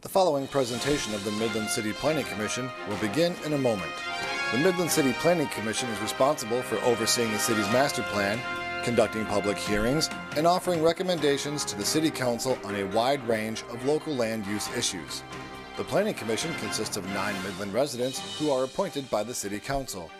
The following presentation of the Midland City Planning Commission will begin in a moment. The Midland City Planning Commission is responsible for overseeing the city's master plan, conducting public hearings, and offering recommendations to the City Council on a wide range of local land use issues. The Planning Commission consists of nine Midland residents who are appointed by the City Council.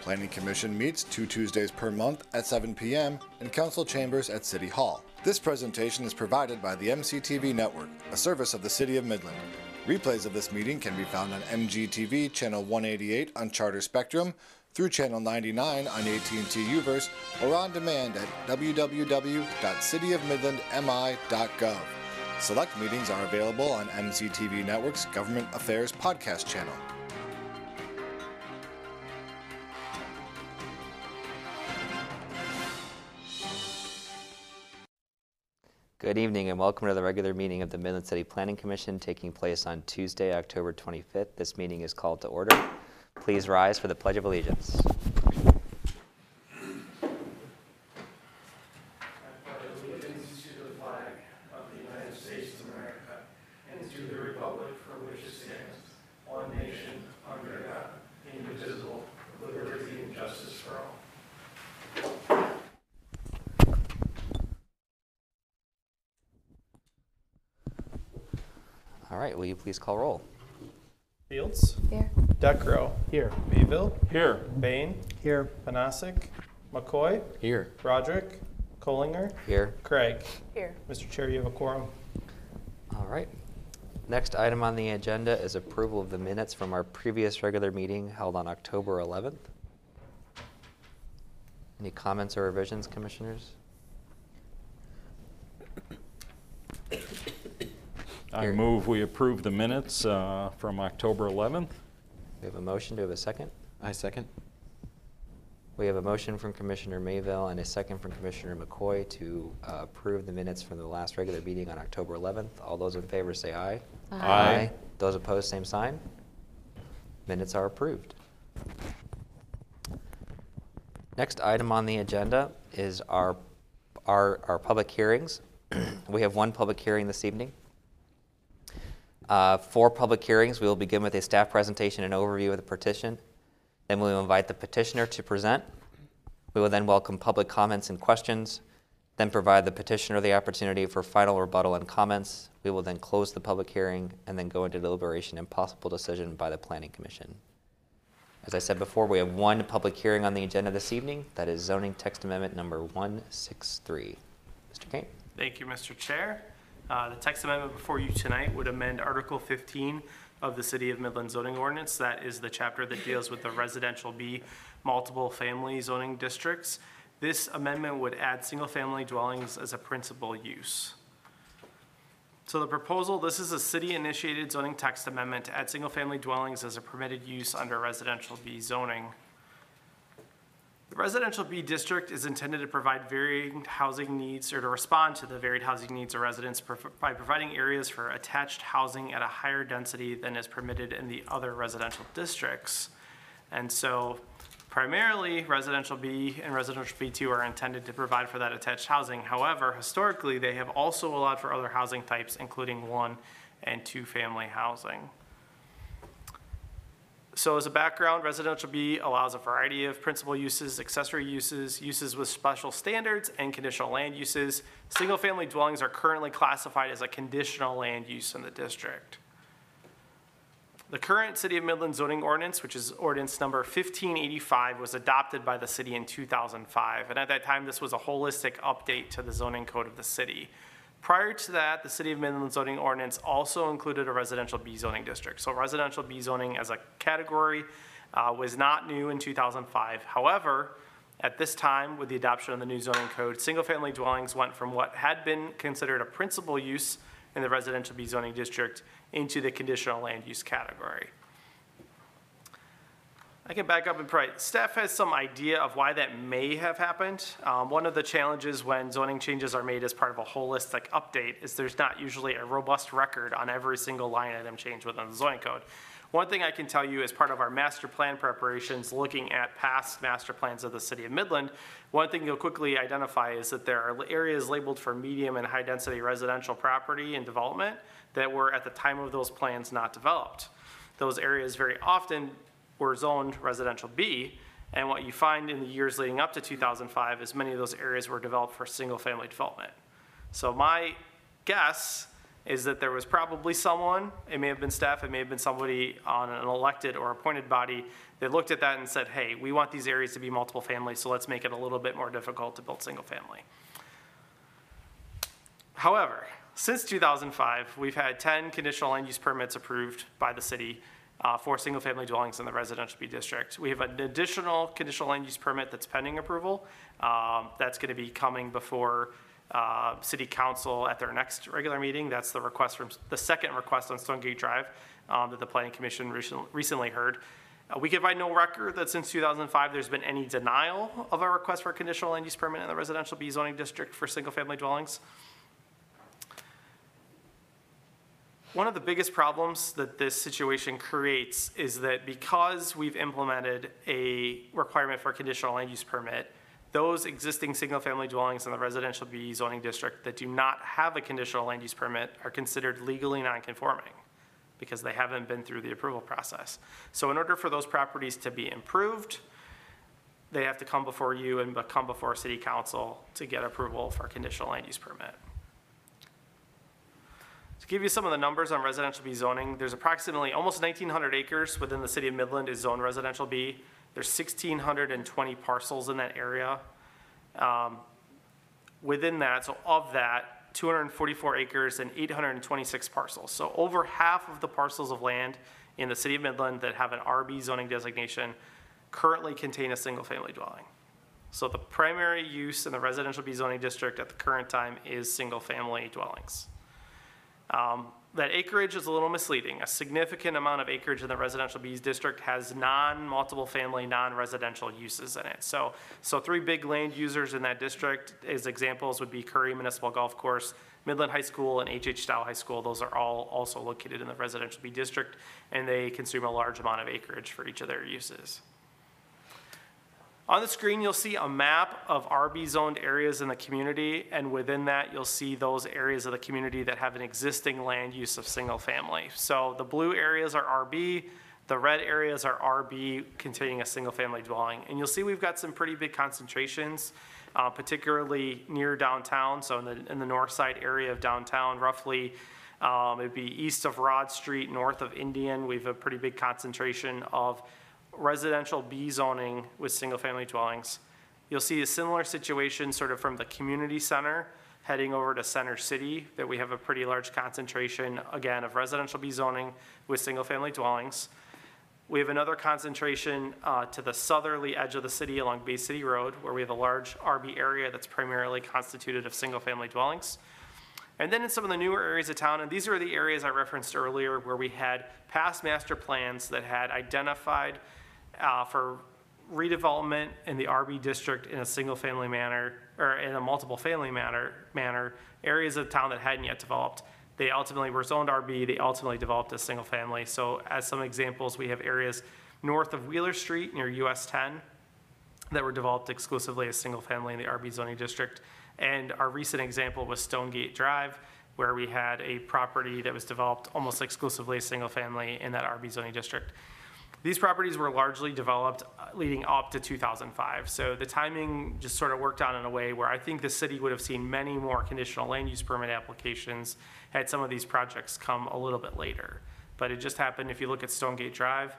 Planning Commission meets two Tuesdays per month at 7 p.m. in council chambers at City Hall. This presentation is provided by the MCTV Network, a service of the City of Midland. Replays of this meeting can be found on MCTV channel 188 on Charter Spectrum, through channel 99 on AT&T Uverse, or on demand at www.cityofmidlandmi.gov. Select meetings are available on MCTV Network's Government Affairs podcast channel. Good evening and welcome to the regular meeting of the Midland City Planning Commission taking place on Tuesday, October 25th. This meeting is called to order. Please rise for the Pledge of Allegiance. All right, will you please call roll? Fields. Here. Decro. Here. Mayville. Here. Bain. Here. Panasic. McCoy. Here. Roderick. Collinger. Here. Craig. Here. Mr. Chair, you have a quorum. All right. Next item on the agenda is approval of the minutes from our previous regular meeting held on October 11th. Any comments or revisions, commissioners? I Here. move we approve the minutes uh, from October 11th. We have a motion. Do we have a second? I second. We have a motion from Commissioner Mayville and a second from Commissioner McCoy to uh, approve the minutes from the last regular meeting on October 11th. All those in favor say aye. Aye. Those opposed, same sign. Minutes are approved. Next item on the agenda is our, our, our public hearings. We have one public hearing this evening. Uh, For public hearings, we will begin with a staff presentation and overview of the petition. Then we will invite the petitioner to present. We will then welcome public comments and questions, then provide the petitioner the opportunity for final rebuttal and comments. We will then close the public hearing and then go into deliberation and possible decision by the Planning Commission. As I said before, we have one public hearing on the agenda this evening. That is zoning text amendment number 163. Mr. Kane? Thank you, Mr. Chair. Uh, The text amendment before you tonight would amend Article 15 of the City of Midland zoning ordinance. That is the chapter that deals with the residential B multiple family zoning districts. This amendment would add single-family dwellings as a principal use. So the proposal, this is a city-initiated zoning text amendment to add single-family dwellings as a permitted use under residential B zoning. The residential B district is intended to provide varied housing needs or to respond to the varied housing needs of residents by providing areas for attached housing at a higher density than is permitted in the other residential districts. And so primarily, residential B and residential B2 are intended to provide for that attached housing. However, historically, they have also allowed for other housing types, including one and two-family housing. So as a background, residential B allows a variety of principal uses, accessory uses, uses with special standards, and conditional land uses. Single-family dwellings are currently classified as a conditional land use in the district. The current City of Midland zoning ordinance, which is ordinance number 1585, was adopted by the city in 2005. And at that time, this was a holistic update to the zoning code of the city. Prior to that, the City of Midland zoning ordinance also included a residential B zoning district. So residential B zoning as a category uh, was not new in 2005. However, at this time, with the adoption of the new zoning code, single-family dwellings went from what had been considered a principal use in the residential B zoning district into the conditional land use category. I can back up and provide, staff has some idea of why that may have happened. Um, one of the challenges when zoning changes are made as part of a holistic update is there's not usually a robust record on every single line item change within the zoning code. One thing I can tell you as part of our master plan preparations, looking at past master plans of the city of Midland, one thing you'll quickly identify is that there are areas labeled for medium and high-density residential property and development that were at the time of those plans not developed. Those areas very often were zoned residential B, and what you find in the years leading up to 2005 is many of those areas were developed for single-family development. So my guess is that there was probably someone, it may have been staff, it may have been somebody on an elected or appointed body that looked at that and said, hey, we want these areas to be multiple family, so let's make it a little bit more difficult to build single family. However, since 2005, we've had 10 conditional land use permits approved by the city uh, for single-family dwellings in the residential B district. We have an additional conditional land use permit that's pending approval. Um, That's going to be coming before uh, city council at their next regular meeting. That's the request from, the second request on Stonegate Drive um, that the planning commission recent- recently heard. Uh, We can find no record that since 2005, there's been any denial of a request for a conditional land use permit in the residential B zoning district for single-family dwellings. One of the biggest problems that this situation creates is that because we've implemented a requirement for a conditional land use permit, those existing single-family dwellings in the residential B zoning district that do not have a conditional land use permit are considered legally non-conforming because they haven't been through the approval process. So in order for those properties to be improved, they have to come before you and come before city council to get approval for a conditional land use permit. To give you some of the numbers on residential B zoning, there's approximately almost 1,900 acres within the city of Midland is zoned residential B. There's 1,620 parcels in that area. Um, Within that, so of that, 244 acres and 826 parcels. So over half of the parcels of land in the city of Midland that have an RB zoning designation currently contain a single-family dwelling. So the primary use in the residential B zoning district at the current time is single-family dwellings. Um, That acreage is a little misleading. A significant amount of acreage in the residential B's district has non-multiple family, non-residential uses in it. So, so three big land users in that district, as examples, would be Currie Municipal Golf Course, Midland High School, and H.H. Dow High School. Those are all also located in the residential B district, and they consume a large amount of acreage for each of their uses. On the screen, you'll see a map of RB zoned areas in the community, and within that, you'll see those areas of the community that have an existing land use of single family. So the blue areas are RB, the red areas are RB containing a single family dwelling. And you'll see we've got some pretty big concentrations, uh, particularly near downtown. So in the, in the north side area of downtown, roughly, um, it'd be east of Rodd Street, north of Indian, we have a pretty big concentration of residential B zoning with single-family dwellings. You'll see a similar situation sort of from the community center heading over to Center City, that we have a pretty large concentration, again, of residential B zoning with single-family dwellings. We have another concentration uh, to the southerly edge of the city along Bay City Road, where we have a large RB area that's primarily constituted of single-family dwellings. And then in some of the newer areas of town, and these are the areas I referenced earlier where we had past master plans that had identified uh, for redevelopment in the RB district in a single-family manner, or in a multiple-family manner, manner, areas of town that hadn't yet developed. They ultimately were zoned RB, they ultimately developed as single-family. So as some examples, we have areas north of Wheeler Street near US 10 that were developed exclusively as single-family in the RB zoning district. And our recent example was Stonegate Drive, where we had a property that was developed almost exclusively as single-family in that RB zoning district. These properties were largely developed uh, leading up to 2005. So the timing just sort of worked out in a way where I think the city would have seen many more conditional land use permit applications had some of these projects come a little bit later. But it just happened, if you look at Stonegate Drive,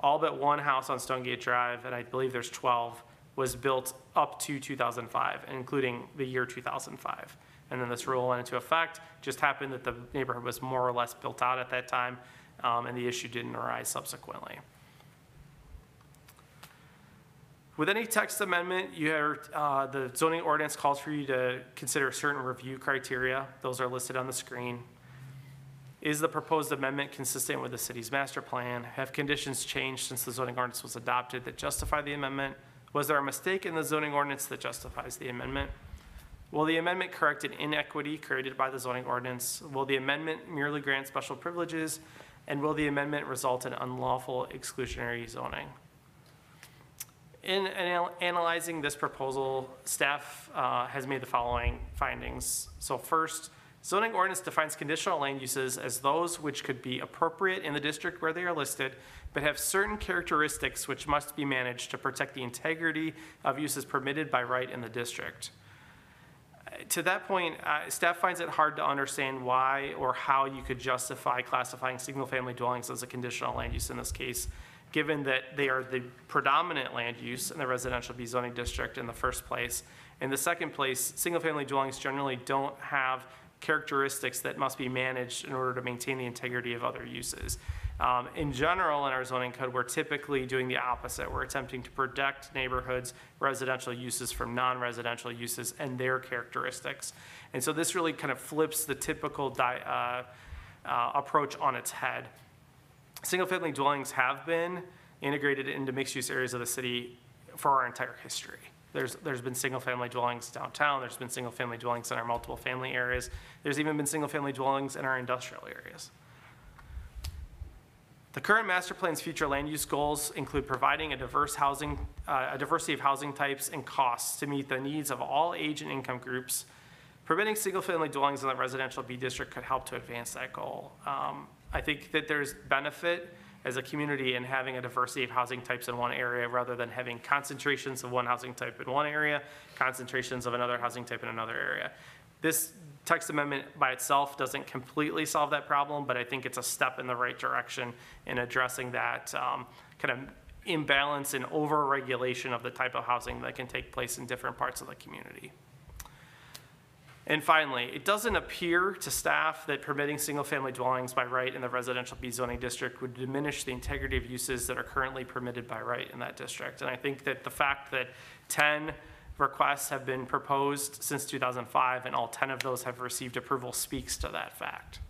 all but one house on Stonegate Drive, and I believe there's 12, was built up to 2005, including the year 2005. And then this rule went into effect. Just happened that the neighborhood was more or less built out at that time, um, and the issue didn't arise subsequently. With any text amendment, you uh, the zoning ordinance calls for you to consider certain review criteria. Those are listed on the screen. Is the proposed amendment consistent with the city's master plan? Have conditions changed since the zoning ordinance was adopted that justify the amendment? Was there a mistake in the zoning ordinance that justifies the amendment? Will the amendment correct an inequity created by the zoning ordinance? Will the amendment merely grant special privileges? And will the amendment result in unlawful exclusionary zoning? In anal- analyzing this proposal, staff uh, has made the following findings. So first, zoning ordinance defines conditional land uses as those which could be appropriate in the district where they are listed, but have certain characteristics which must be managed to protect the integrity of uses permitted by right in the district. To that point, uh, staff finds it hard to understand why or how you could justify classifying single-family dwellings as a conditional land use in this case, given that they are the predominant land use in the residential B zoning district in the first place. In the second place, single-family dwellings generally don't have characteristics that must be managed in order to maintain the integrity of other uses. Um, in general, in our zoning code, we're typically doing the opposite. We're attempting to protect neighborhoods, residential uses from non-residential uses and their characteristics. And so this really kind of flips the typical di- uh, uh, approach on its head. Single-family dwellings have been integrated into mixed-use areas of the city for our entire history. There's, there's been single-family dwellings downtown, there's been single-family dwellings in our multiple family areas, there's even been single-family dwellings in our industrial areas. The current master plan's future land use goals include providing a diverse housing, uh, a diversity of housing types and costs to meet the needs of all age and income groups. Permitting single-family dwellings in the residential B district could help to advance that goal. Um, I think that there's benefit as a community in having a diversity of housing types in one area rather than having concentrations of one housing type in one area, concentrations of another housing type in another area. This text amendment by itself doesn't completely solve that problem, but I think it's a step in the right direction in addressing that um, kind of imbalance and over-regulation of the type of housing that can take place in different parts of the community. And finally, it doesn't appear to staff that permitting single-family dwellings by right in the residential B zoning district would diminish the integrity of uses that are currently permitted by right in that district. And I think that the fact that 10 requests have been proposed since 2005 and all 10 of those have received approval speaks to that fact.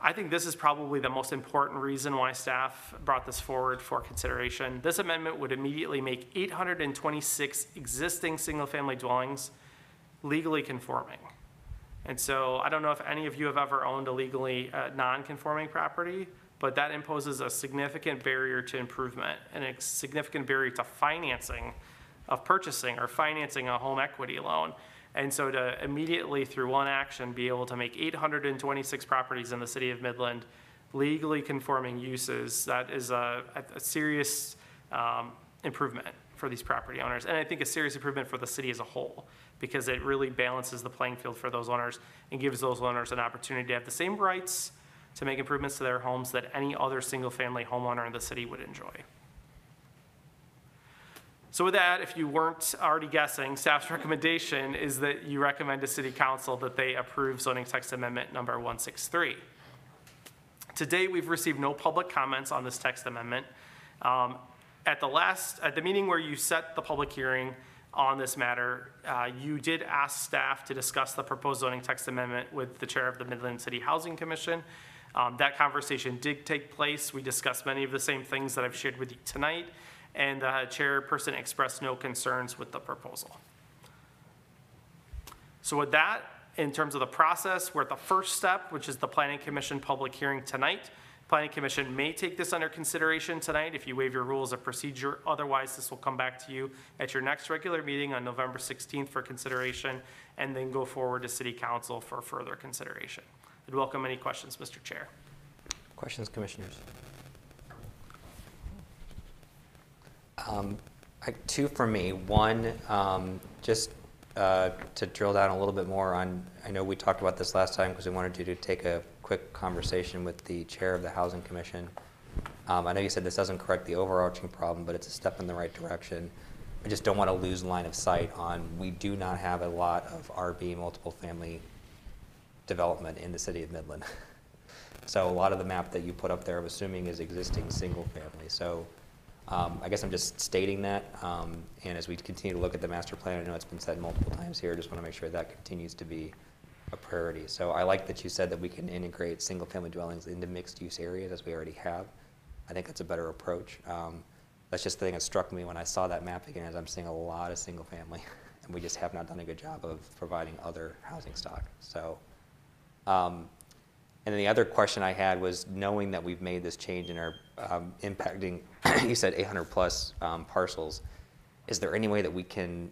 I think this is probably the most important reason why staff brought this forward for consideration. This amendment would immediately make 826 existing single-family dwellings legally conforming. And so I don't know if any of you have ever owned a legally uh, non-conforming property, but that imposes a significant barrier to improvement and a significant barrier to financing of purchasing or financing a home equity loan. And so to immediately, through one action, be able to make 826 properties in the city of Midland legally conforming uses, that is a, a serious um, improvement for these property owners. And I think a serious improvement for the city as a whole, because it really balances the playing field for those owners and gives those owners an opportunity to have the same rights to make improvements to their homes that any other single-family homeowner in the city would enjoy. So with that, if you weren't already guessing, staff's recommendation is that you recommend to city council that they approve zoning text amendment number 163. To date, we've received no public comments on this text amendment. Um, At the last, at the meeting where you set the public hearing on this matter, uh, you did ask staff to discuss the proposed zoning text amendment with the chair of the Midland City Housing Commission. Um, That conversation did take place. We discussed many of the same things that I've shared with you tonight, and the chairperson expressed no concerns with the proposal. So with that, in terms of the process, we're at the first step, which is the planning commission public hearing tonight. Planning commission may take this under consideration tonight if you waive your rules of procedure. Otherwise, this will come back to you at your next regular meeting on November 16th for consideration, and then go forward to city council for further consideration. I'd welcome any questions, Mr. Chair. Questions, commissioners? Um, I- Two for me. One, um, just uh, to drill down a little bit more on, I know we talked about this last time because we wanted you to take a quick conversation with the chair of the Housing Commission. Um, I know you said this doesn't correct the overarching problem, but it's a step in the right direction. I just don't want to lose line of sight on, we do not have a lot of RB multiple family development in the city of Midland. So a lot of the map that you put up there, I'm assuming is existing single family. So um, I guess I'm just stating that. um, And as we continue to look at the master plan, I know it's been said multiple times here, I just want to make sure that continues to be a priority. So I like that you said that we can integrate single-family dwellings into mixed-use areas as we already have. I think that's a better approach. Um, That's just the thing that struck me when I saw that map again, is I'm seeing a lot of single-family, and we just have not done a good job of providing other housing stock. So um, And then the other question I had was knowing that we've made this change and are um, impacting, you said 800 plus um, parcels, is there any way that we can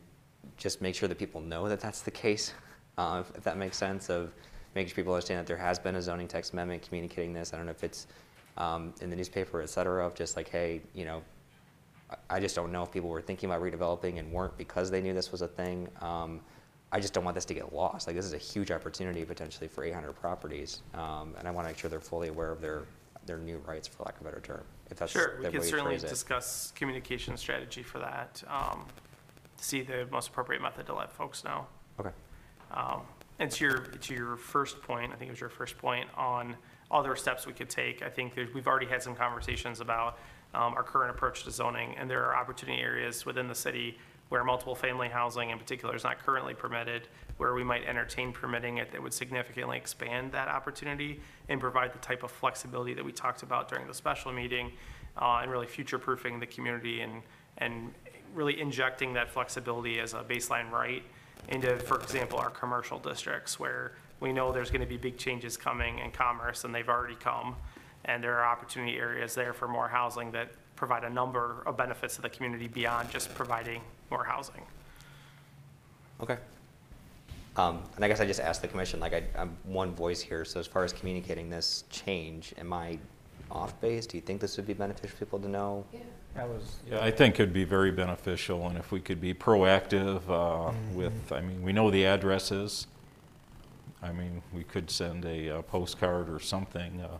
just make sure that people know that that's the case? Uh, if, if that makes sense, of making sure people understand that there has been a zoning text amendment communicating this. I don't know if it's um, in the newspaper, et cetera, of just like, hey, you know, I- I just don't know if people were thinking about redeveloping and weren't because they knew this was a thing. I just don't want this to get lost. Like, this is a huge opportunity potentially for 800 properties. Um, and I want to make sure they're fully aware of their, their new rights, for lack of a better term. If that's Sure, we can certainly discuss communication strategy for that, um, see the most appropriate method to let folks know. Okay. Um, And to your, to your first point, I think it was your first point on other steps we could take. I think we've already had some conversations about um, our current approach to zoning, and there are opportunity areas within the city where multiple family housing in particular is not currently permitted, where we might entertain permitting it that would significantly expand that opportunity and provide the type of flexibility that we talked about during the special meeting, uh, and really future-proofing the community and, and really injecting that flexibility as a baseline right into, for example, our commercial districts where we know there's going to be big changes coming in commerce and they've already come. And there are opportunity areas there for more housing that provide a number of benefits to the community beyond just providing more housing. Okay. Um, and I guess I just asked the commission, like, I, I'm one voice here, so as far as communicating this change, am I off base? Do you think this would be beneficial for people to know? Yeah. That was, Yeah, I think it'd be very beneficial, and if we could be proactive uh, with, I mean, we know the addresses. I mean, we could send a uh, postcard or something uh,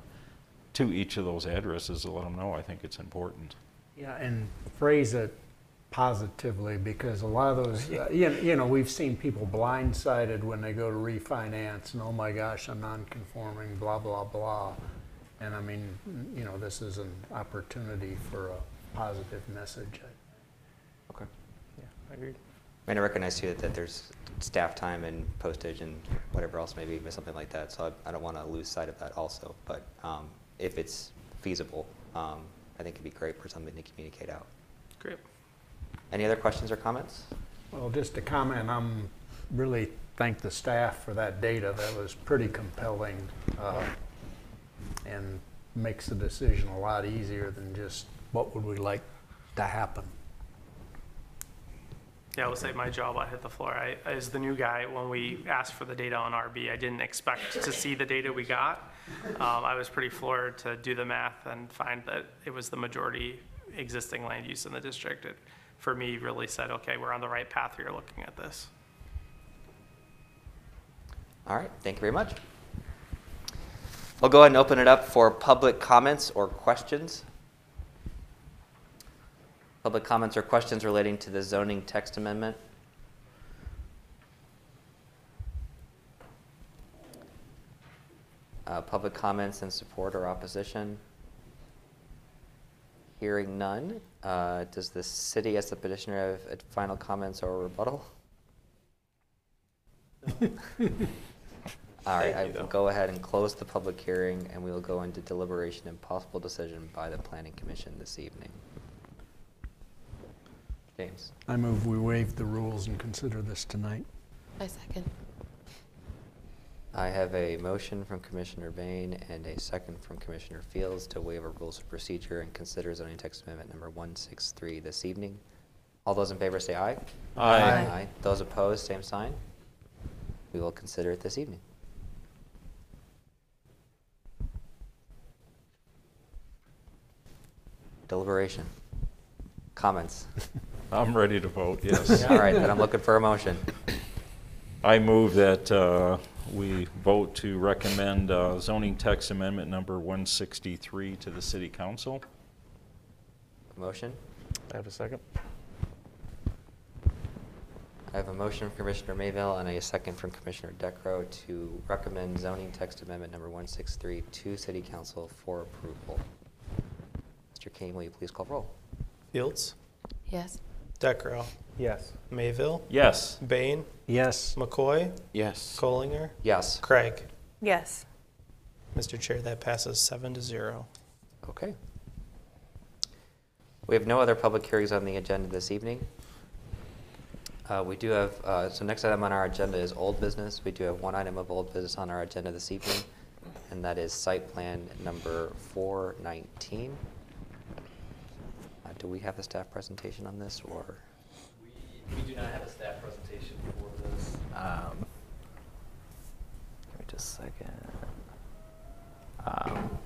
to each of those addresses to let them know. I think it's important. yeah, and phrase it positively because a lot of those, uh, you know, you know, we've seen people blindsided when they go to refinance and oh my gosh, I'm non-conforming, blah, blah, blah. And I mean, you know, this is an opportunity for a positive message. Okay. Yeah, I agree. I mean, I recognize too that, that there's staff time and postage and whatever else maybe, something like that, so I, I don't want to lose sight of that also. But um, if it's feasible, um, I think it'd be great for something to communicate out. Great. Any other questions or comments? Well, just to comment, I'm really thank the staff for that data. That was pretty compelling uh, and makes the decision a lot easier than just what would we like to happen. Yeah, I will say my job, I hit the floor. I, as the new guy, when we asked for the data on RB, I didn't expect to see the data we got. Um, I was pretty floored to do the math and find that it was the majority existing land use in the district. It, for me, really said, okay, we're on the right path here looking at this. All right, thank you very much. We'll go ahead and open it up for public comments or questions. Public comments or questions relating to the zoning text amendment? Uh, Public comments in support or opposition? Hearing none, uh, does the city as the petitioner have uh, final comments or rebuttal? All right, I will go ahead and close the public hearing, and we will go into deliberation and possible decision by the planning commission this evening. James, I move we waive the rules and consider this tonight. I second. I have a motion from Commissioner Bain and a second from Commissioner Fields to waive a rules of procedure and consider zoning text amendment number 163 this evening. All those in favor say aye. Aye. Aye. Those opposed, same sign. We will consider it this evening. Deliberation. Comments? I'm ready to vote, yes. All right, then I'm looking for a motion. I move that uh, we vote to recommend uh, zoning text amendment number 163 to the city council. Motion? I have a second. I have a motion from Commissioner Mayville and a second from Commissioner Decro to recommend zoning text amendment number 163 to City Council for approval. Mr. Kane, will you please call roll? Fields, Yes. Decro, Yes. Mayville, Yes. Bain, Yes. McCoy, Yes. Collinger, Yes. Craig. Yes. Mr. Chair, that passes seven to zero. Okay. We have no other public hearings on the agenda this evening. Uh, We do have, uh, so next item on our agenda is old business. We do have one item of old business on our agenda this evening. and that is site plan number 419. Do we have a staff presentation on this, or? We, we do not have a staff presentation for this. Um, Give me just a second. Um,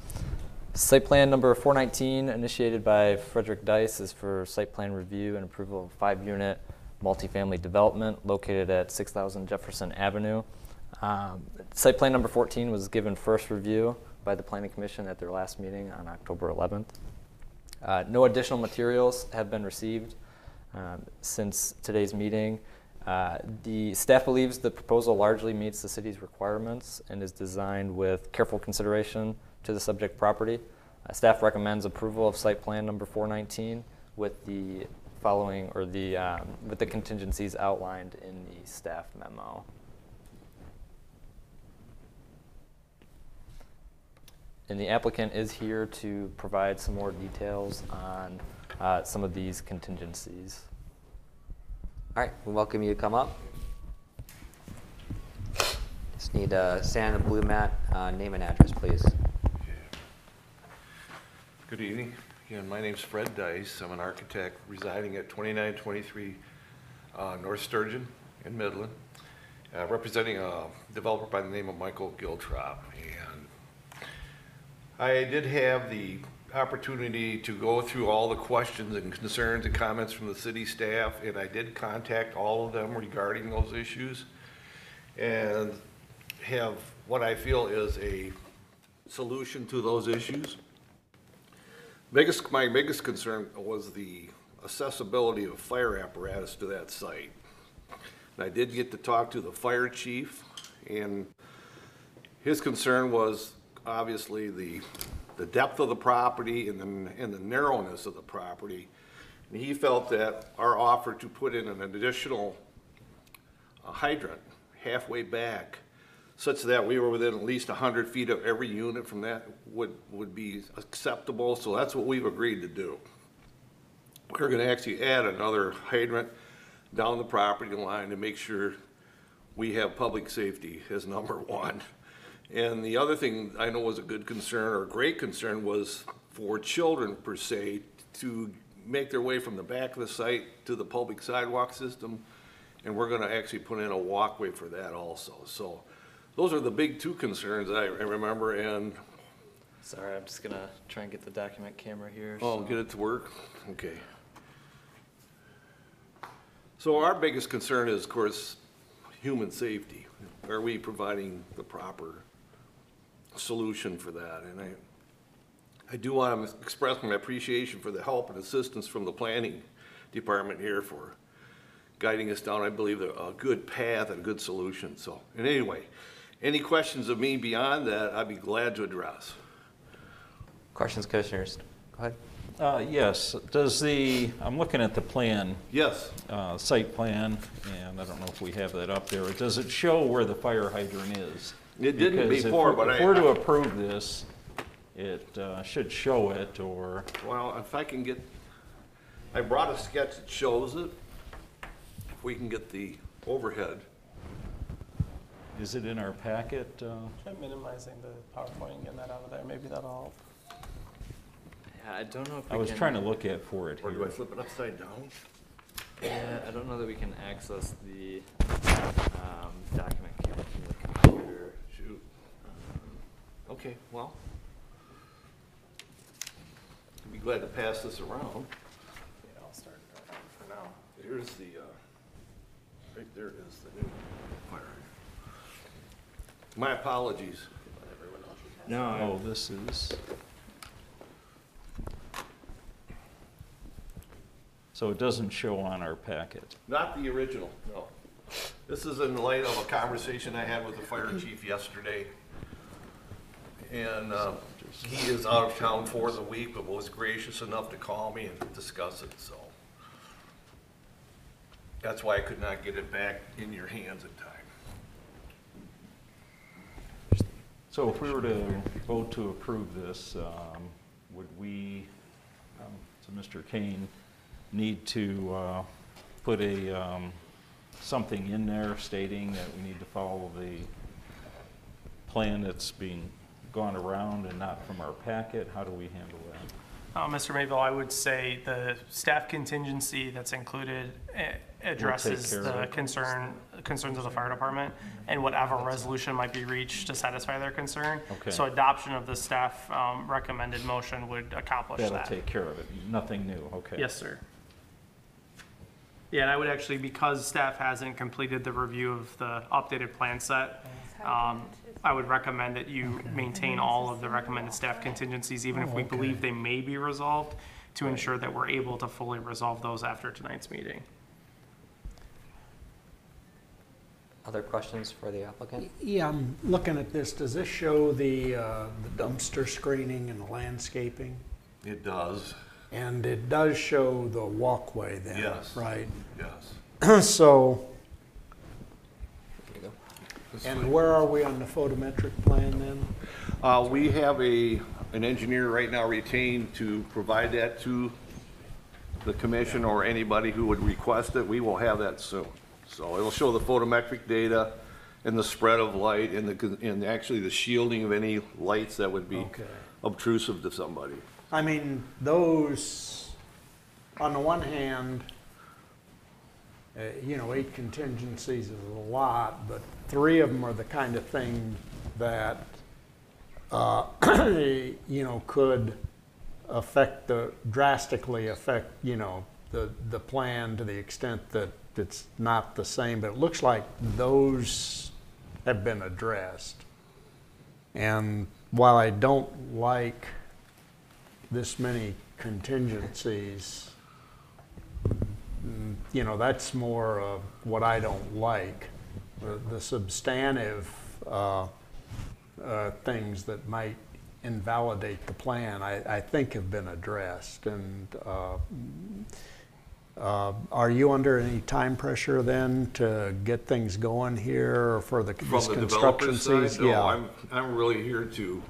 Site plan number 419, initiated by Frederick Dice, is for site plan review and approval of five-unit multifamily development located at 6000 Jefferson Avenue. Um, Site plan number 14 was given first review by the Planning Commission at their last meeting on October 11th. Uh, No additional materials have been received um, since today's meeting. Uh, The staff believes the proposal largely meets the city's requirements and is designed with careful consideration to the subject property. Uh, Staff recommends approval of site plan number 419 with the following, or the, um, with the contingencies outlined in the staff memo. And the applicant is here to provide some more details on uh, some of these contingencies. All right, we welcome you to come up. Just need to stand on the blue mat, uh, name and address, please. Good evening. Again, my name's Fred Dice. I'm an architect residing at 2923 uh, North Sturgeon in Midland, uh, representing a developer by the name of Michael Giltrop. I did have the opportunity to go through all the questions and concerns and comments from the city staff, and I did contact all of them regarding those issues, and have what I feel is a solution to those issues. Biggest, my biggest concern was the accessibility of fire apparatus to that site. And I did get to talk to the fire chief, and his concern was obviously the, the depth of the property and the, and the narrowness of the property. And he felt that our offer to put in an additional uh, hydrant halfway back, such that we were within at least hundred feet of every unit from that would, would be acceptable, so that's what we've agreed to do. We're gonna actually add another hydrant down the property line to make sure we have public safety as number one. And the other thing I know was a good concern, or a great concern, was for children per se, to make their way from the back of the site to the public sidewalk system. And we're gonna actually put in a walkway for that also, so those are the big two concerns I, I remember, and, Sorry, I'm just gonna try and get the document camera here. oh, so- get it to work, okay. So our biggest concern is, of course, human safety. Are we providing the proper solution for that? And I, I do want to express my appreciation for the help and assistance from the planning department here for guiding us down, I believe, a, a good path and a good solution, so. And anyway, any questions of me beyond that, I'd be glad to address. Questions, commissioners? Go ahead. Uh, Yes, does the, I'm looking at the plan, Yes, uh, site plan, and I don't know if we have that up there. Does it show where the fire hydrant is? It didn't Because if before, we're- but If I- we're to approve this, it uh, should show it, or, well, if I can get, I brought a sketch that shows it. If we can get the overhead. is it in our packet? uh? Try minimizing the PowerPoint and getting that out of there. Maybe that'll help. Yeah, I don't know if we I was can- trying to look at for it Or do I here. flip it upside down? Yeah, I don't know that we can access the um, document camera from the computer. Shoot. Okay, well. I'd be glad to pass this around. Yeah, I'll start uh, for now. Here's the, uh, right there is the new fire. hydrant. My apologies. No, Oh, this is. So it doesn't show on our packet. Not the original, no. This is in light of a conversation I had with the fire chief yesterday. And, uh, he is out of town for the week, but was gracious enough to call me and discuss it, so. That's why I could not get it back in your hands in time. So if we were to vote to approve this, um, would we, um, so Mr. Kane, need to uh, put a, um, something in there stating that we need to follow the plan that's being gone around and not from our packet? How do we handle that? Uh, Mr. Mayville, I would say the staff contingency that's included eh, addresses care of the it. concern, concerns of the fire department and whatever resolution might be reached to satisfy their concern. Okay. So adoption of the staff um, recommended motion would accomplish That'll that. take care of it. Nothing new, okay. Yes, sir. Yeah, and I would actually, because staff hasn't completed the review of the updated plan set, um, I would recommend that you maintain all of the recommended staff contingencies, even if we believe they may be resolved, to ensure that we're able to fully resolve those after tonight's meeting. Other questions for the applicant? Yeah, I'm looking at this. Does this show the, uh, the dumpster screening and the landscaping? It does, And it does show the walkway then, Yes. right? yes. So, Here you go. This and where are we on the photometric plan then? Uh, we have a, an engineer right now retained to provide that to the commission or anybody who would request it. We will have that soon. So it'll show the photometric data and the spread of light and the, and actually the shielding of any lights that would be Okay. obtrusive to somebody. I mean, those, on the one hand, uh, you know, eight contingencies is a lot, but three of them are the kind of thing that, uh, you know, could affect the, drastically affect, you know, the, the plan to the extent that it's not the same, but it looks like those have been addressed. And while I don't like this many contingencies, you know, that's more of what I don't like. The, the substantive uh, uh, things that might invalidate the plan, I, I think have been addressed. And uh, uh, are you under any time pressure then to get things going here for the From the construction side, season? no, Yeah. I'm, I'm really here to,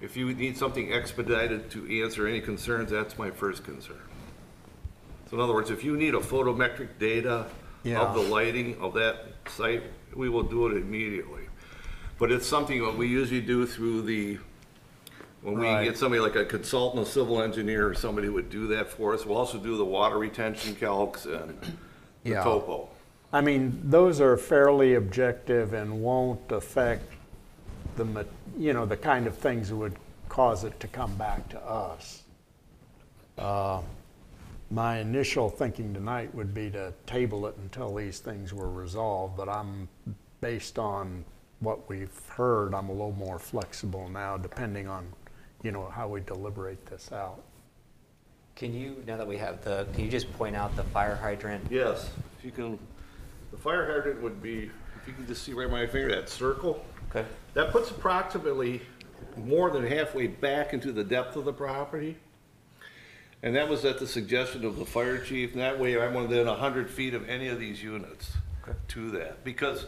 if you need something expedited to answer any concerns, that's my first concern. So in other words, if you need a photometric data Yeah. of the lighting of that site, we will do it immediately. But it's something that we usually do through the, when we Right. get somebody like a consultant, a civil engineer, or somebody who would do that for us. We'll also do the water retention calcs and the Yeah. topo. I mean, those are fairly objective and won't affect the, ma- you know, the kind of things that would cause it to come back to us. Uh, My initial thinking tonight would be to table it until these things were resolved, but I'm, based on what we've heard, I'm a little more flexible now, depending on, you know, how we deliberate this out. Can you, now that we have the, can you just point out the fire hydrant? Yes, if you can, the fire hydrant would be, if you can just see right my finger, that circle, Okay. that puts approximately more than halfway back into the depth of the property. And that was at the suggestion of the fire chief, and that way I'm within hundred feet of any of these units to that. Because,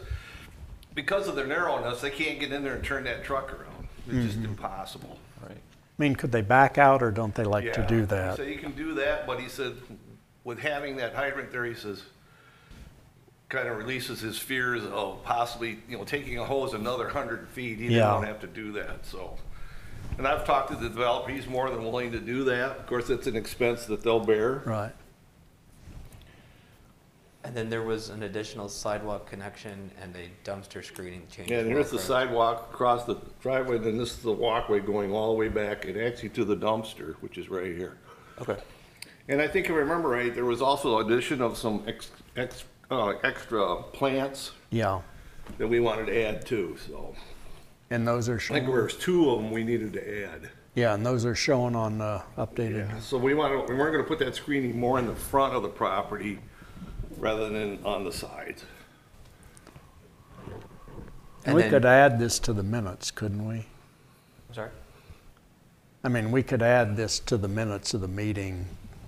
because of their narrowness, they can't get in there and turn that truck around. It's just mm-hmm. impossible. Right. I mean, could they back out, or don't they like to do that? So you can do that, but he said, with having that hydrant there, he says, kind of releases his fears of possibly, you know, taking a hose another hundred feet. He didn't Yeah. want to have to do that, so. And I've talked to the developer, he's more than willing to do that. Of course, it's an expense that they'll bear. Right. And then there was an additional sidewalk connection and a dumpster screening change. And here's the for- sidewalk across the driveway, then this is the walkway going all the way back and actually to the dumpster, which is right here. Okay. And I think if I remember right, there was also addition of some ex, ex, uh, extra plants Yeah, that we wanted to add too, so. And those are I think shown, there was two of them we needed to add. yeah, and those are shown on the updated. So we want, to, we weren't gonna put that screening more in the front of the property rather than on the sides. And We then- could add this to the minutes, couldn't we? I'm sorry? I mean, we could add this to the minutes of the meeting,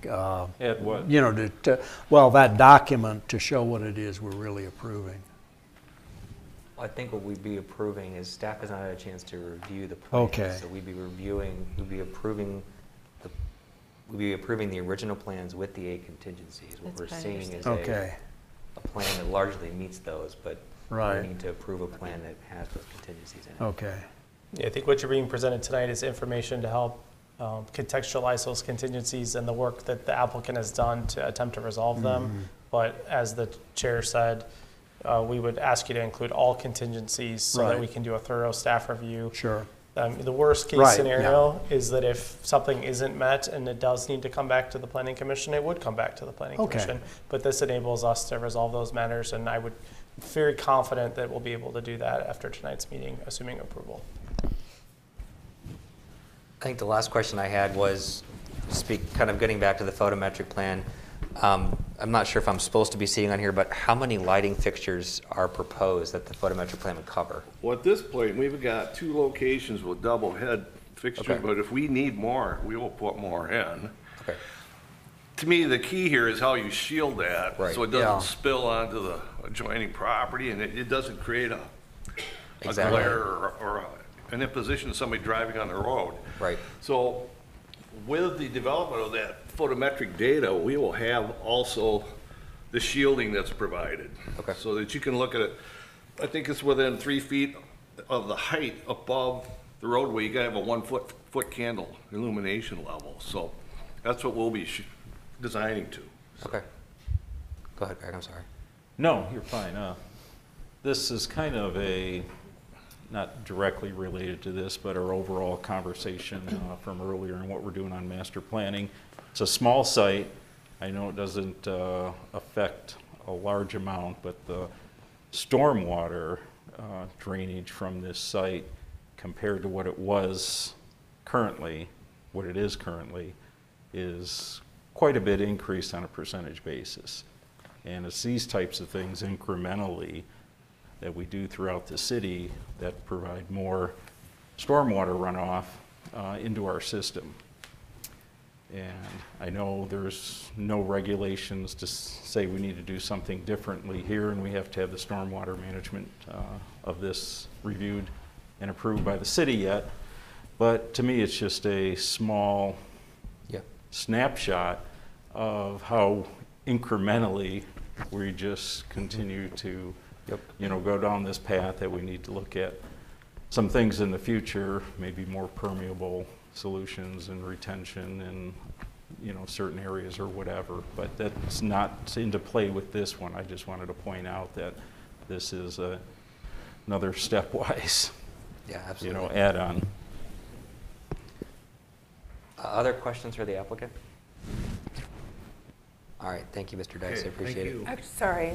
uh, Add what? you know, to, to, well, that document to show what it is we're really approving. I think what we'd be approving is staff has not had a chance to review the plan. Okay. So we'd be reviewing, we'd be approving, the we'd be approving the original plans with the eight contingencies. What That's we're what I seeing is understand. a, Okay, a plan that largely meets those, but Right. we need to approve a plan that has those contingencies in it. okay. Yeah, I think what you're being presented tonight is information to help um, contextualize those contingencies and the work that the applicant has done to attempt to resolve them. But as the chair said, uh, we would ask you to include all contingencies so that Right. we can do a thorough staff review. Sure. Um, The worst case Right, scenario is that if something isn't met and it does need to come back to the planning commission, it would come back to the planning Okay. commission. But this enables us to resolve those matters, and I would, very confident that we'll be able to do that after tonight's meeting, assuming approval. I think the last question I had was, speak, kind of getting back to the photometric plan. Um, I'm not sure if I'm supposed to be seeing on here, but how many lighting fixtures are proposed that the photometric plan would cover? Well, at this point, we've got two locations with double head fixtures, Okay. but if we need more, we will put more in. Okay. To me, the key here is how you shield that, Right. so it Yeah. doesn't spill onto the adjoining property, and it, it doesn't create a, a Exactly. glare or, or an imposition of somebody driving on the road. Right. So with the development of that photometric data, we will have also the shielding that's provided. Okay. So that you can look at it, I think it's within three feet of the height above the roadway, you gotta have a one foot, foot candle illumination level. So that's what we'll be sh- designing to. Okay. Go ahead, Greg, I'm sorry. No, you're fine. Uh, This is kind of a, not directly related to this, but our overall conversation uh, from earlier and what we're doing on master planning. It's a small site. I know it doesn't uh, affect a large amount, but the stormwater uh, drainage from this site compared to what it was currently, what it is currently, is quite a bit increased on a percentage basis. And it's these types of things incrementally that we do throughout the city that provide more stormwater runoff uh, into our system. And I know there's no regulations to say we need to do something differently here, and we have to have the stormwater management uh, of this reviewed and approved by the city yet. But to me, it's just a small Yeah. snapshot of how incrementally we just continue to, Yep. you know, go down this path that we need to look at some things in the future, maybe more permeable solutions and retention in, you know, certain areas or whatever. But that's not into play with this one. I just wanted to point out that this is a, another stepwise, Yeah, you absolutely. know, add-on. Uh, Other questions for the applicant? All right, thank you, Mr. Dice, I appreciate it. I'm sorry.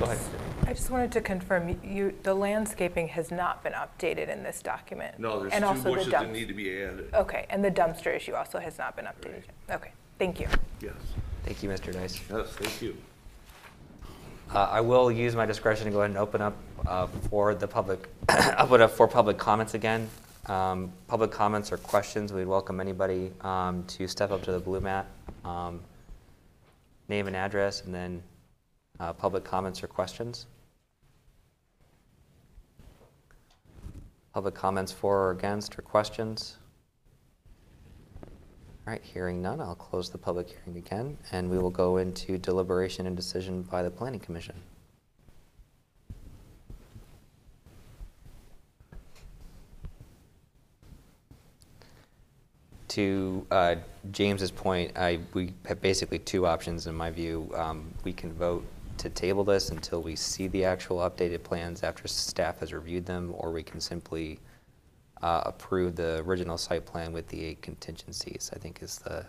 Go ahead. I just wanted to confirm, you, the landscaping has not been updated in this document? No, there's And two also the bushes that dump- need to be added. Okay, and the dumpster issue also has not been updated? Okay, thank you. Yes, Thank you, Mr. Dice. yes, thank you. Uh, I will use my discretion to go ahead and open up uh, for the public, open up for public comments again. Um, Public comments or questions, we'd welcome anybody um, to step up to the blue mat, um, name and address, and then uh, public comments or questions. Public comments for or against or questions? All right, hearing none, I'll close the public hearing again, and we will go into deliberation and decision by the planning commission. To uh, James's point, I, we have basically two options in my view. Um, We can vote to table this until we see the actual updated plans after staff has reviewed them, or we can simply uh, approve the original site plan with the eight contingencies, I think is the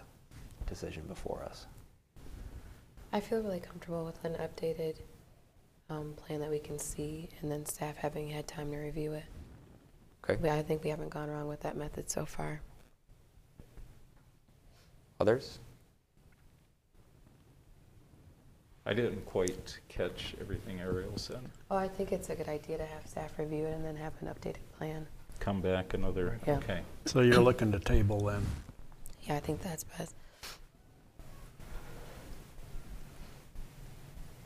decision before us. I feel really comfortable with an updated um, plan that we can see, and then staff having had time to review it. Okay, We- I think we haven't gone wrong with that method so far. Others? I didn't quite catch everything Ariel said. Oh, I think it's a good idea to have staff review it and then have an updated plan. Come back another, Yeah. okay. So you're looking to table then? Yeah, I think that's best.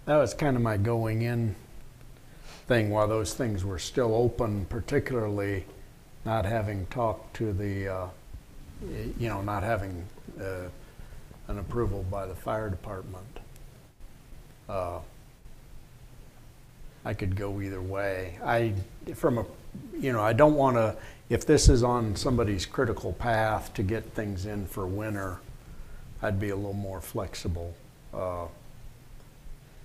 That was kind of my going in thing while those things were still open, particularly not having talked to the, uh, y- you know, not having uh, an approval by the fire department. Uh, I could go either way. I, from a, you know, I don't want to, if this is on somebody's critical path to get things in for winter, I'd be a little more flexible. Uh,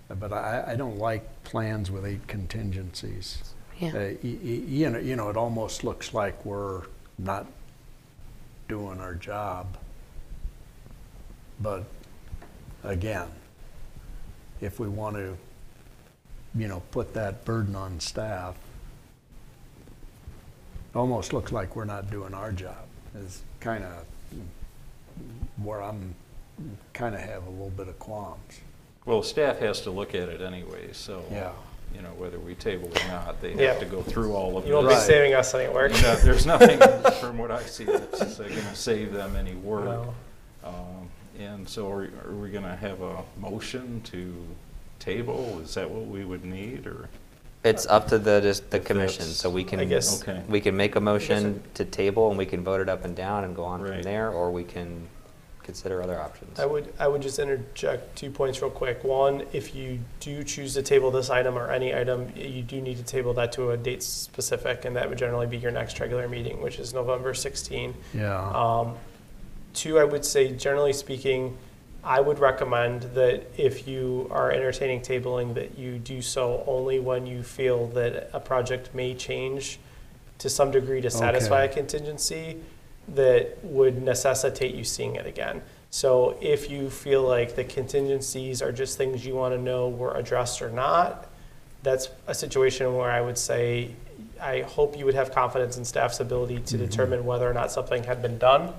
But I, I don't like plans with eight contingencies. Yeah. Uh, y- y- You know, you know, it almost looks like we're not doing our job. But again, if we want to, you know, put that burden on staff, it almost looks like we're not doing our job. Is kind of where I'm, kind of have a little bit of qualms. Well, staff has to look at it anyway, so. Yeah. You know, whether we table or not, they Yeah. have to go through all of the You won't be. Right. saving us any work. No, There's nothing, from what I see, that's going to save them any work. No. Um, And so are are we going to have a motion to table? Is that what we would need, or? It's up to the, just the If commission, that's- so we can, I guess- Okay. we can make a motion to table and we can vote it up and down and go on from Right. there, or we can consider other options. I would, I would just interject two points real quick. One, if you do choose to table this item or any item, you do need to table that to a date specific, and that would generally be your next regular meeting, which is November 16. Yeah. Um, Two, I would say, generally speaking, I would recommend that if you are entertaining tabling, that you do so only when you feel that a project may change to some degree to satisfy a contingency that would necessitate you seeing it again. So if you feel like the contingencies are just things you want to know were addressed or not, that's a situation where I would say, I hope you would have confidence in staff's ability to mm-hmm. determine whether or not something had been done.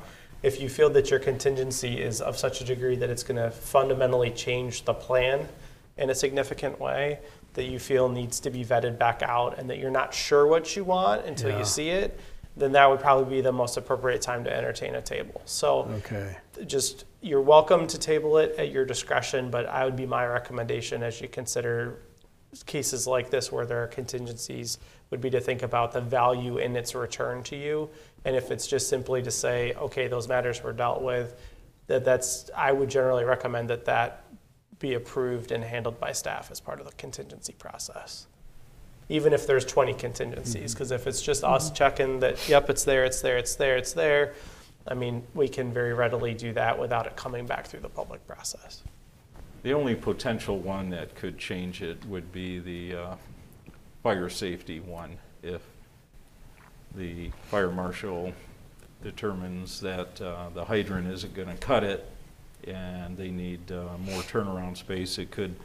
If you feel that your contingency is of such a degree that it's going to fundamentally change the plan in a significant way, that you feel needs to be vetted back out and that you're not sure what you want until Yeah. you see it, then that would probably be the most appropriate time to entertain a table. So Okay. just, you're welcome to table it at your discretion, but I would be my recommendation as you consider cases like this where there are contingencies, would be to think about the value in its return to you. And if it's just simply to say, okay, those matters were dealt with, that that's, I would generally recommend that that be approved and handled by staff as part of the contingency process. Even if there's 20 contingencies, because if it's just us checking that, yep, it's there, it's there, it's there, it's there, I mean, we can very readily do that without it coming back through the public process. The only potential one that could change it would be the uh, fire safety one. If the fire marshal determines that uh, the hydrant isn't going to cut it and they need uh, more turnaround space, it could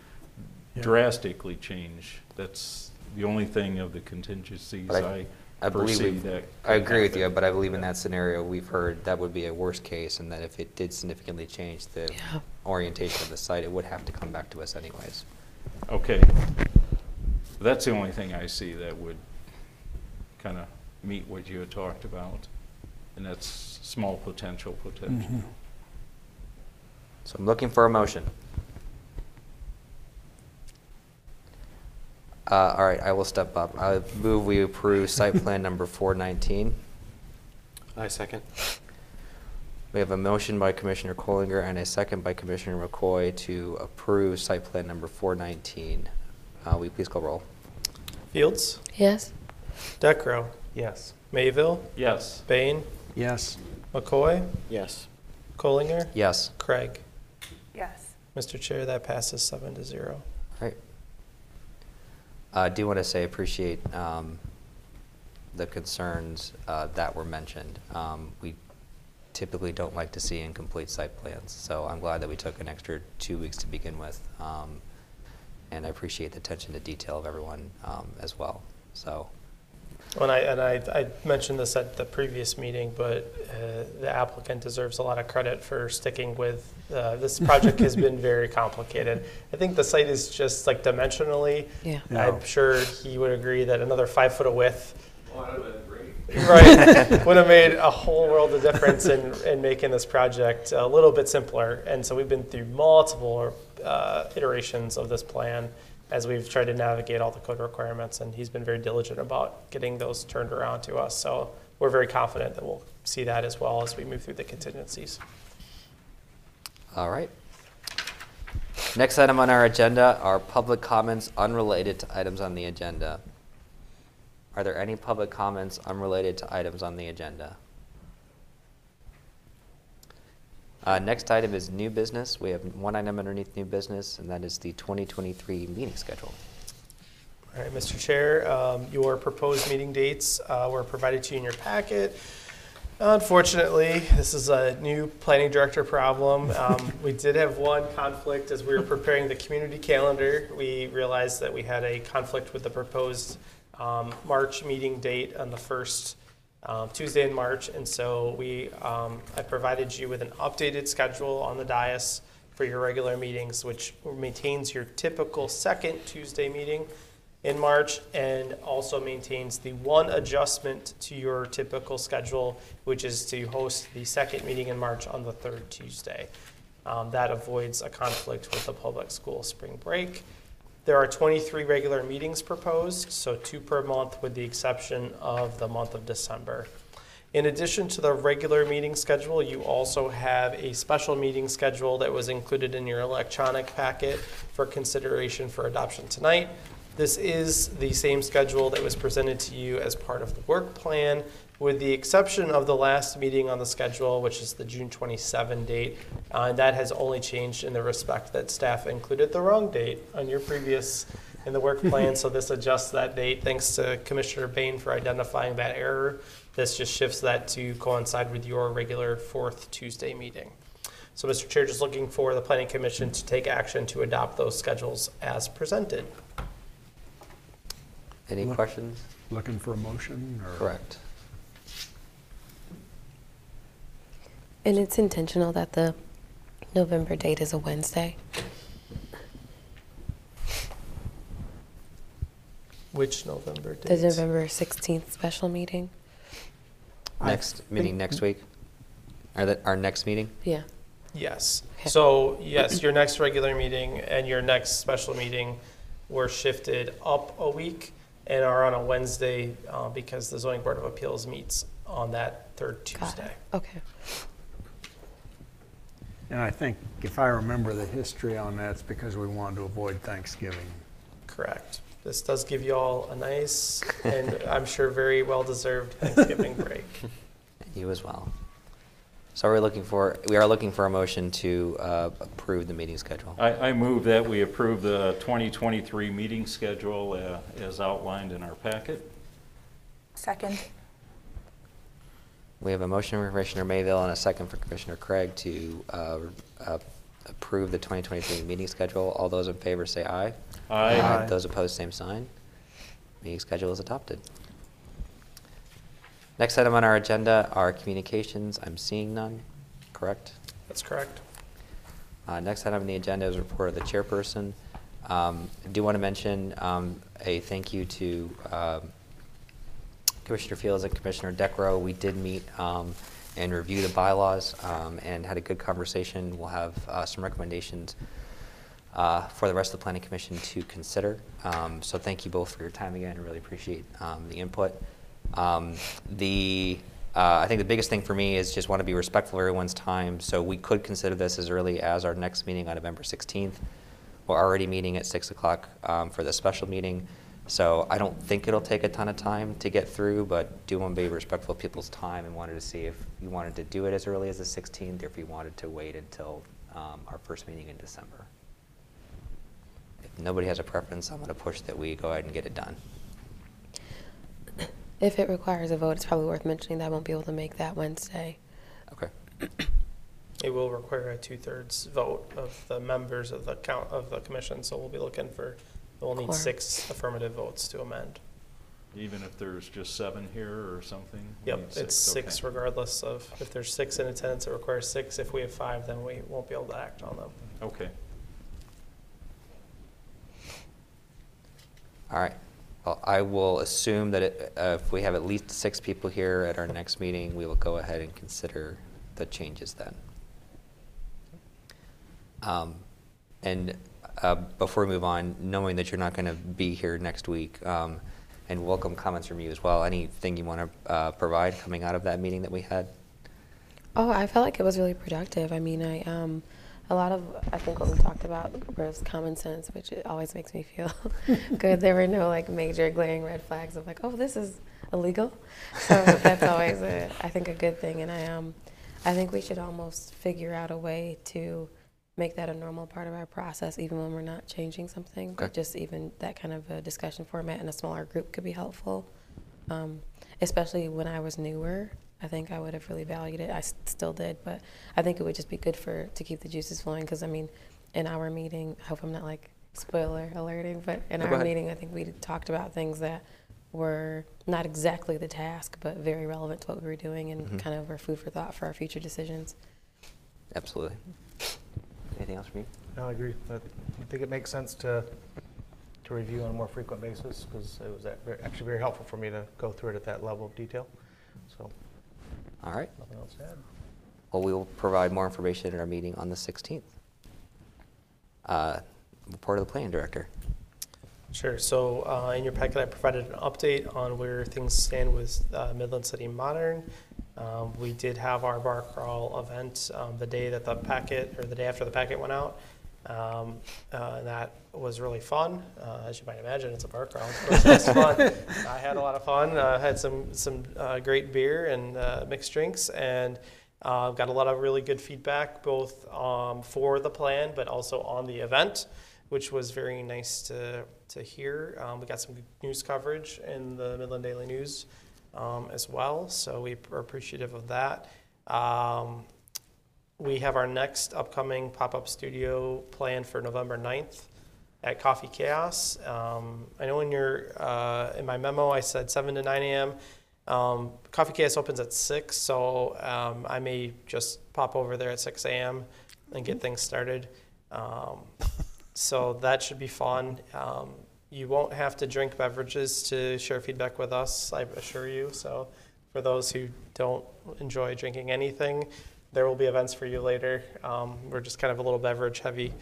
Yeah. drastically change. That's the only thing of the contingencies But I- I I believe foresee we- that. I could agree with you, happen. but I believe in that scenario, we've heard that would be a worst case, and that if it did significantly change the Yeah. orientation of the site, it would have to come back to us anyways. Okay. That's the only thing I see that would kind of meet what you had talked about. And that's small potential, potential. So I'm looking for a motion. Uh, all right, I will step up. I move we approve site plan number 419. I second. We have a motion by Commissioner Collinger and a second by Commissioner McCoy to approve site plan number 419. Uh, Will you please call roll? Fields, Yes. Decro, Yes. Mayville, Yes. Bain, Yes. McCoy, Yes. Collinger, Yes. Craig. Yes. Mr. Chair, that passes seven to zero. All right. I do want to say appreciate um, the concerns uh, that were mentioned. Um, We typically don't like to see incomplete site plans, so I'm glad that we took an extra two weeks to begin with. Um, And I appreciate the attention to detail of everyone um, as well, so. When I, and I, I mentioned this at the previous meeting, but uh, the applicant deserves a lot of credit for sticking with, uh, this project has been very complicated. I think the site is just like dimensionally, Yeah. Yeah. I'm sure he would agree that another five foot of width. Right, would have made a whole world of difference in, in making this project a little bit simpler. And so we've been through multiple uh, iterations of this plan as we've tried to navigate all the code requirements, and he's been very diligent about getting those turned around to us. So we're very confident that we'll see that as well as we move through the contingencies. All right. Next item on our agenda are public comments unrelated to items on the agenda. Are there any public comments unrelated to items on the agenda? Uh, Next item is new business. We have one item underneath new business, and that is the 2023 meeting schedule. All right, Mr. Chair, um, your proposed meeting dates uh, were provided to you in your packet. Unfortunately, this is a new planning director problem. Um, We did have one conflict as we were preparing the community calendar. We realized that we had a conflict with the proposed um, March meeting date on the first um, Tuesday in March. And so we, um, I provided you with an updated schedule on the dais for your regular meetings, which maintains your typical second Tuesday meeting in March and also maintains the one adjustment to your typical schedule, which is to host the second meeting in March on the third Tuesday. Um, that avoids a conflict with the public school spring break. There are 23 regular meetings proposed, so two per month with the exception of the month of December. In addition to the regular meeting schedule, you also have a special meeting schedule that was included in your electronic packet for consideration for adoption tonight. This is the same schedule that was presented to you as part of the work plan, with the exception of the last meeting on the schedule, which is the June 27 date. Uh, and that has only changed in the respect that staff included the wrong date on your previous, in the work plan, so this adjusts that date. Thanks to Commissioner Bain for identifying that error. This just shifts that to coincide with your regular fourth Tuesday meeting. So, Mr. Chair, just looking for the Planning Commission to take action to adopt those schedules as presented. Any Look- questions? Looking for a motion or? Correct. And it's intentional that the November date is a Wednesday. Which November The dates? November 16th special meeting. I Next meeting think- next week? Or that, our next meeting? Yeah. Yes. Okay. So, yes, your next regular meeting and your next special meeting were shifted up a week and are on a Wednesday uh, because the zoning board of appeals meets on that third Got it. Tuesday. Okay. And I think if I remember the history on that, it's because we wanted to avoid Thanksgiving. Correct. This does give you all a nice and I'm sure very well-deserved Thanksgiving break. You as well. So are we looking for, we are looking for a motion to uh, approve the meeting schedule. I, I move that we approve the 2023 meeting schedule uh, as outlined in our packet. Second. We have a motion from Commissioner Mayville and a second for Commissioner Craig to uh, uh, approve the 2023 meeting schedule. All those in favor say aye. Aye. Those opposed, same sign. Meeting schedule is adopted. Next item on our agenda are communications. I'm seeing none, correct? That's correct. Uh, Next item on the agenda is report of the chairperson. Um, I do want to mention um, a thank you to um, Commissioner Fields and Commissioner Decro. We did meet um, and review the bylaws um, and had a good conversation. We'll have uh, some recommendations uh, for the rest of the planning commission to consider. Um, So thank you both for your time again. I really appreciate um, the input. Um, The, uh, I think the biggest thing for me is just want to be respectful of everyone's time. So we could consider this as early as our next meeting on November 16th. We're already meeting at 6 o'clock um, for the special meeting. So I don't think it'll take a ton of time to get through, but do want to be respectful of people's time and wanted to see if you wanted to do it as early as the 16th or if you wanted to wait until um, our first meeting in December. If nobody has a preference, I'm going to push that we go ahead and get it done. If it requires a vote, it's probably worth mentioning that I won't be able to make that Wednesday. Okay. It will require a two-thirds vote of the members of the count of the commission, so we'll be looking for, we'll need Quorum. six affirmative votes to amend. Even if there's just seven here or something? we Yep, need it's six okay. regardless of, if there's six in attendance, it requires six. If we have five, then we won't be able to act on them. Okay. All right. I will assume that it- uh, if we have at least six people here at our next meeting, we will go ahead and consider the changes then. Um, And uh, before we move on, knowing that you're not going to be here next week, um, and welcome comments from you as well, anything you want to provide coming out of that meeting that we had? Oh, I felt like it was really productive. I mean, I um, A lot of, I think what we talked about was common sense, which it always makes me feel good. There were no like major glaring red flags of like, oh, this is illegal. So that's always, a, I think, a good thing. And I, um, I think we should almost figure out a way to make that a normal part of our process, even when we're not changing something. But just even that kind of a discussion format in a smaller group could be helpful. Um, especially when I was newer, I think I would have really valued it. I s- still did, but I think it would just be good for to keep the juices flowing. Because I mean, in our meeting, I hope I'm not like spoiler alerting, but in No, go our ahead. meeting, I think we talked about things that were not exactly the task, but very relevant to what we were doing and Mhm. kind of were food for thought for our future decisions. Absolutely. Anything else from you? No, I agree. I think it makes sense to, to review on a more frequent basis because it was that ver- actually very helpful for me to go through it at that level of detail. So, All right. nothing else to add. Well, we will provide more information at our meeting on the 16th. Uh, Report of the planning director. Sure. So uh, in your packet, I provided an update on where things stand with uh, Midland City Modern. Um, we did have our bar crawl event um, the day that the packet, or the day after the packet went out. Um, uh, and that was really fun. Uh, as you might imagine, it's a bar crawl. It was fun. I had a lot of fun. Uh, had some some uh, great beer and uh, mixed drinks, and uh, got a lot of really good feedback both um, for the plan, but also on the event which was very nice to, to hear. Um, we got some good news coverage in the Midland Daily News um, as well, so we are appreciative of that. We have our next upcoming pop up studio planned for November 9th at Coffee Chaos. Um, I know in your uh, in my memo I said 7 to 9 a.m. Um, Coffee Chaos opens at 6, so um, I may just pop over there at 6 a.m. and get things started. Um, so that should be fun. Um, you won't have to drink beverages to share feedback with us, I assure you. So for those who don't enjoy drinking anything, there will be events for you later. Um, we're just kind of a little beverage heavy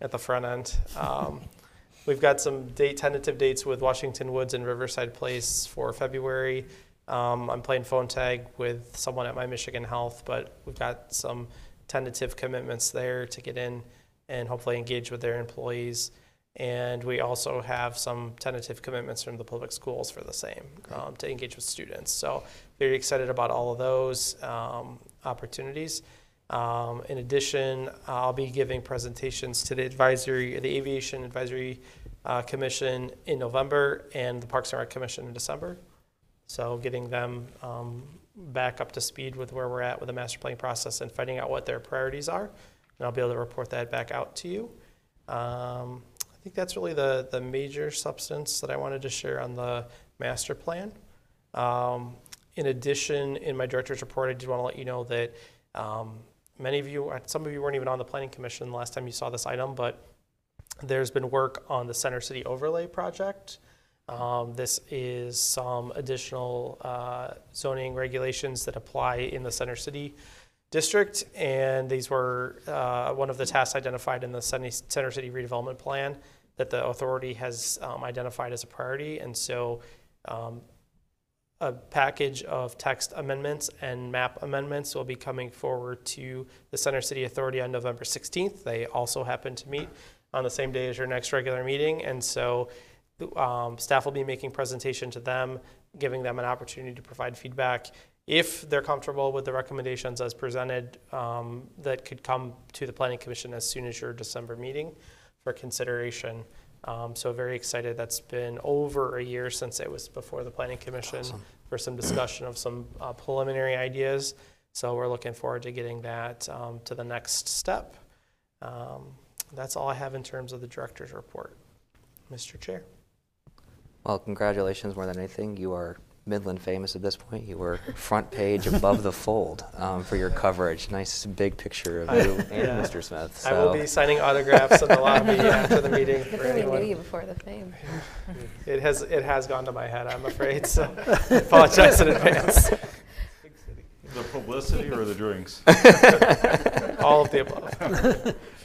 at the front end. Um, we've got some date tentative dates with Washington Woods and Riverside Place for February. Um, I'm playing phone tag with someone at MyMichigan Health, but we've got some tentative commitments there to get in and hopefully engage with their employees. And we also have some tentative commitments from the public schools for the same, um, to engage with students. So very excited about all of those um, opportunities. Um, in addition, I'll be giving presentations to the advisory, the Aviation Advisory uh, Commission in November and the Parks and Rec Commission in December. So getting them um, back up to speed with where we're at with the master planning process and finding out what their priorities are. And I'll be able to report that back out to you. Um, I think that's really the, the major substance that I wanted to share on the master plan. Um, in addition, in my director's report, I did want to let you know that um, many of you, some of you weren't even on the planning commission the last time you saw this item, but there's been work on the Center City Overlay Project. Um, this is some additional uh, zoning regulations that apply in the Center City district, and these were uh, one of the tasks identified in the Center Center City redevelopment plan that the authority has um, identified as a priority. And so, um, a package of text amendments and map amendments will be coming forward to the Center City Authority on November 16th. They also happen to meet on the same day as your next regular meeting, and so um, staff will be making presentation to them, giving them an opportunity to provide feedback. If they're comfortable with the recommendations as presented, um, that could come to the Planning Commission as soon as your December meeting for consideration. Um, so very excited. That's been over a year since it was before the Planning Commission for some discussion of some uh, preliminary ideas. So we're looking forward to getting that um, to the next step. Um, that's all I have in terms of the director's report. Mr. Chair. Well, congratulations more than anything. You are Midland famous at this point. You were front page above the fold um, for your coverage. Nice big picture of I- you and yeah. Mr. Smith. I will be signing autographs in the lobby after the meeting Good for thing we anyone. knew you before the fame. It has, it has gone to my head, I'm afraid, so I apologize in advance. The publicity or the drinks? All of the above.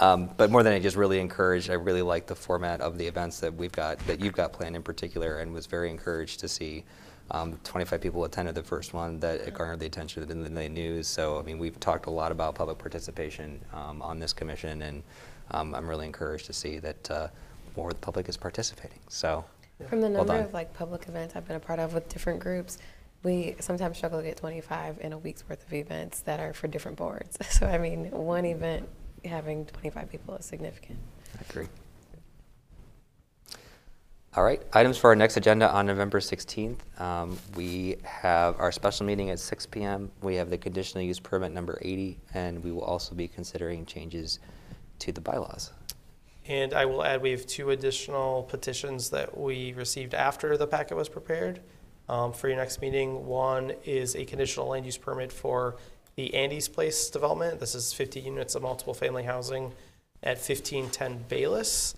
Um, but more than I just really encouraged, I really like the format of the events that we've got, that you've got planned in particular, and was very encouraged to see Um, 25 people attended the first one that it garnered the attention of the News. So, I mean, we've talked a lot about public participation um, on this commission, and um, I'm really encouraged to see that uh, more of the public is participating. So, From the well number done. of like public events I've been a part of with different groups, we sometimes struggle to get 25 in a week's worth of events that are for different boards. So I mean, one event having 25 people is significant. I agree. All right, items for our next agenda on November 16th. Um, We have our special meeting at 6 PM. We have the conditional use permit number 80, and we will also be considering changes to the bylaws. And I will add, we have two additional petitions that we received after the packet was prepared um, for your next meeting. One is a conditional land use permit for the Andy's Place development. This is 50 units of multiple family housing at 1510 Bayliss.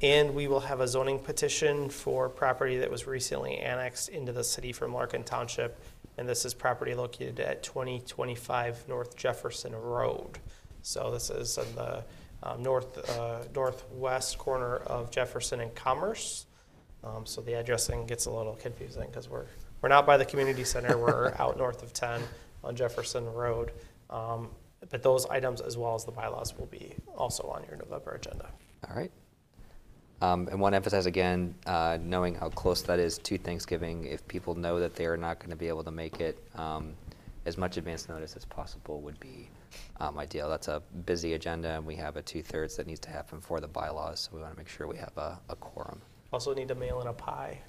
And we will have a zoning petition for property that was recently annexed into the city from Larkin Township. And this is property located at 2025 North Jefferson Road. So this is in the um, north, uh, northwest corner of Jefferson and Commerce. Um, So the addressing gets a little confusing because we're, we're not by the community center, we're out north of 10 on Jefferson Road. Um, But those items, as well as the bylaws, will be also on your November agenda. All right. Um, And want to emphasize again, uh, knowing how close that is to Thanksgiving, if people know that they are not going to be able to make it, um, as much advance notice as possible would be um, ideal. That's a busy agenda, and we have a two-thirds that needs to happen for the bylaws, so we want to make sure we have a a quorum. Also need to mail in a pie.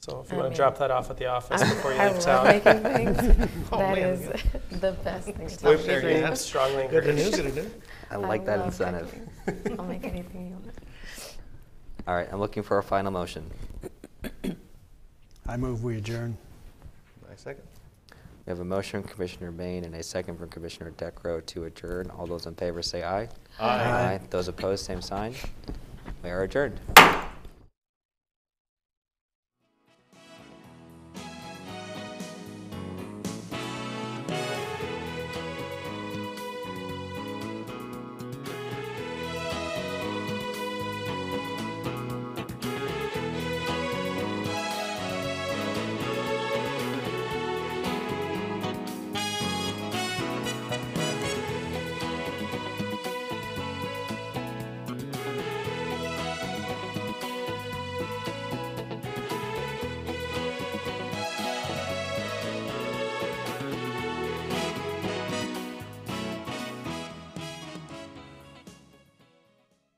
So if you I want mean, to drop that off at the office I'm- before you I leave love town. making things. Oh, That man. is the best thing to We're tell very people. have strongly Good to encouraged. news, good to do. I like that incentive. cooking. I'll make anything you want. All right, I'm looking for a final motion. I move we adjourn. I second. We have a motion from Commissioner Bain and a second from Commissioner Decro to adjourn. All those in favor say aye. Aye. Those opposed, same sign. We are adjourned.